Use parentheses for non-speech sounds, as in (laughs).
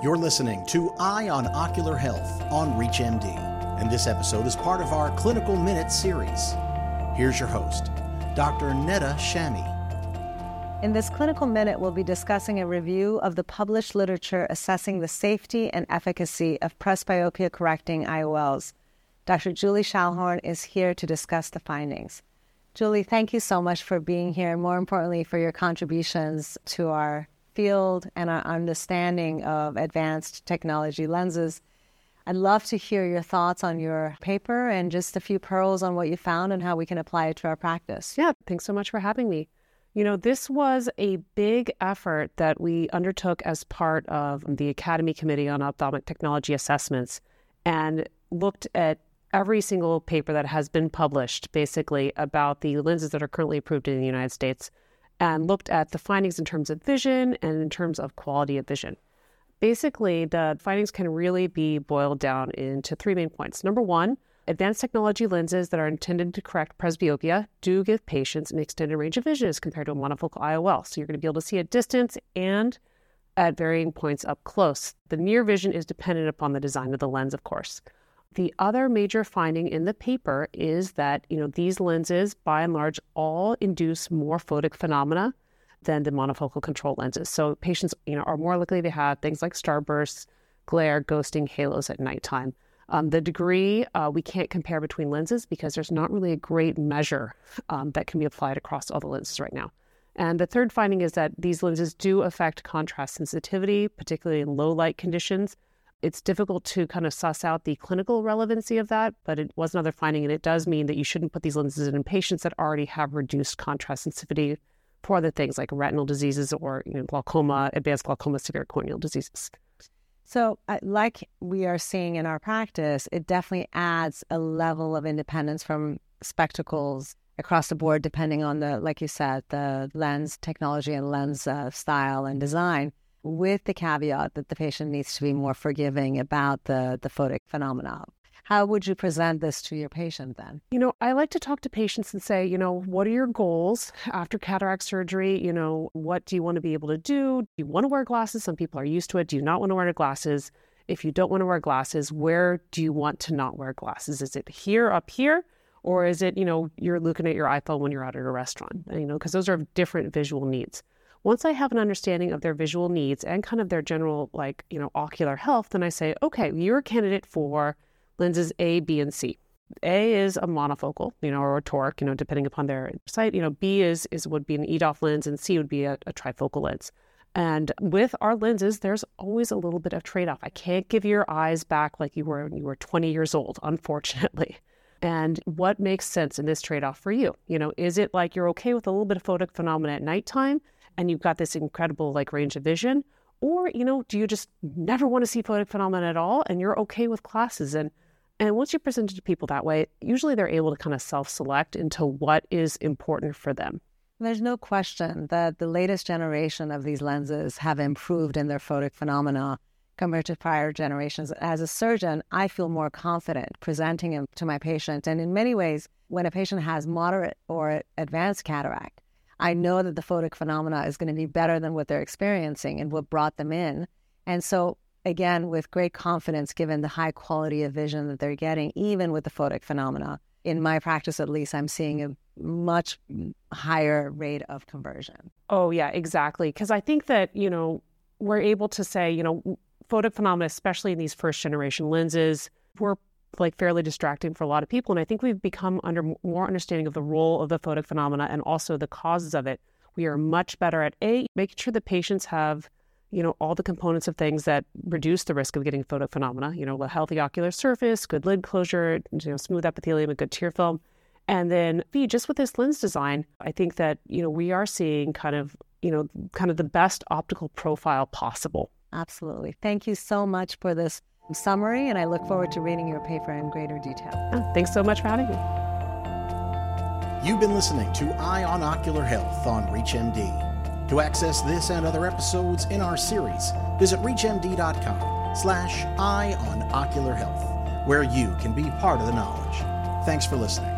You're listening to Eye on Ocular Health on ReachMD, and this episode is part of our Clinical Minute series. Here's your host, Dr. Neda Shamie. In this clinical minute, we'll be discussing a review of the published literature assessing the safety and efficacy of presbyopia correcting IOLs. Dr. Julie Schallhorn is here to discuss the findings. Julie, thank you so much for being here, and more importantly, for your contributions to our field and our understanding of advanced technology lenses. I'd love to hear your thoughts on your paper and just a few pearls on what you found and how we can apply it to our practice. Yeah, thanks so much for having me. You know, this was a big effort that we undertook as part of the Academy Committee on Ophthalmic Technology Assessments and looked at every single paper that has been published basically about the lenses that are currently approved in the United States and looked at the findings in terms of vision and in terms of quality of vision. Basically, the findings can really be boiled down into three main points. Number one, advanced technology lenses that are intended to correct presbyopia do give patients an extended range of vision as compared to a monofocal IOL. So you're going to be able to see at distance and at varying points up close. The near vision is dependent upon the design of the lens, of course. The other major finding in the paper is that, you know, these lenses by and large all induce more photic phenomena than the monofocal control lenses. So patients, you know, are more likely to have things like starbursts, glare, ghosting, halos at nighttime. Um, the degree uh, we can't compare between lenses because there's not really a great measure um, that can be applied across all the lenses right now. And the third finding is that these lenses do affect contrast sensitivity, particularly in low light conditions, it's difficult to kind of suss out the clinical relevancy of that, but it was another finding, and it does mean that you shouldn't put these lenses in patients that already have reduced contrast sensitivity for other things like retinal diseases or you know, glaucoma, advanced glaucoma, severe corneal diseases. So, uh, like we are seeing in our practice, it definitely adds a level of independence from spectacles across the board, depending on the, like you said, the lens technology and lens uh, style and design with the caveat that the patient needs to be more forgiving about the, the photic phenomena. How would you present this to your patient then? You know, I like to talk to patients and say, you know, what are your goals after cataract surgery? You know, what do you want to be able to do? Do you want to wear glasses? Some people are used to it. Do you not want to wear glasses? If you don't want to wear glasses, where do you want to not wear glasses? Is it here, up here? Or is it, you know, you're looking at your iPhone when you're out at a restaurant? You know, because those are different visual needs. Once I have an understanding of their visual needs and kind of their general, like, you know, ocular health, then I say, okay, you're a candidate for lenses A, B, and C. A is a monofocal, you know, or a toric, you know, depending upon their sight. You know, B is is would be an EDOF lens, and C would be a, a trifocal lens. And with our lenses, there's always a little bit of trade off. I can't give your eyes back like you were when you were 20 years old, (laughs) unfortunately. And what makes sense in this trade off for you? You know, is it like you're okay with a little bit of photic phenomena at nighttime? And you've got this incredible like range of vision or you know do you just never want to see photic phenomena at all and you're okay with classes and and once you present it to people that way usually they're able to kind of self-select into what is important for them there's no question that the latest generation of these lenses have improved in their photic phenomena compared to prior generations. As a surgeon, I feel more confident presenting them to my patient. And in many ways, when a patient has moderate or advanced cataract, I know that the photic phenomena is going to be better than what they're experiencing and what brought them in. And so, again, with great confidence, given the high quality of vision that they're getting, even with the photic phenomena, in my practice at least, I'm seeing a much higher rate of conversion. Oh, yeah, exactly. Because I think that, you know, we're able to say, you know, photic phenomena, especially in these first generation lenses, were like fairly distracting for a lot of people. And I think we've become under more understanding of the role of the photic phenomena and also the causes of it. We are much better at a making sure the patients have, you know, all the components of things that reduce the risk of getting photic phenomena. You know, a healthy ocular surface, good lid closure, you know, smooth epithelium, a good tear film. And then B, just with this lens design, I think that, you know, we are seeing kind of, you know, kind of the best optical profile possible. Absolutely. Thank you so much for this summary, and I look forward to reading your paper in greater detail. Oh, thanks so much for having me. You've been listening to Eye on Ocular Health on ReachMD. To access this and other episodes in our series, visit reachmd.com slash eye on ocular health, where you can be part of the knowledge. Thanks for listening.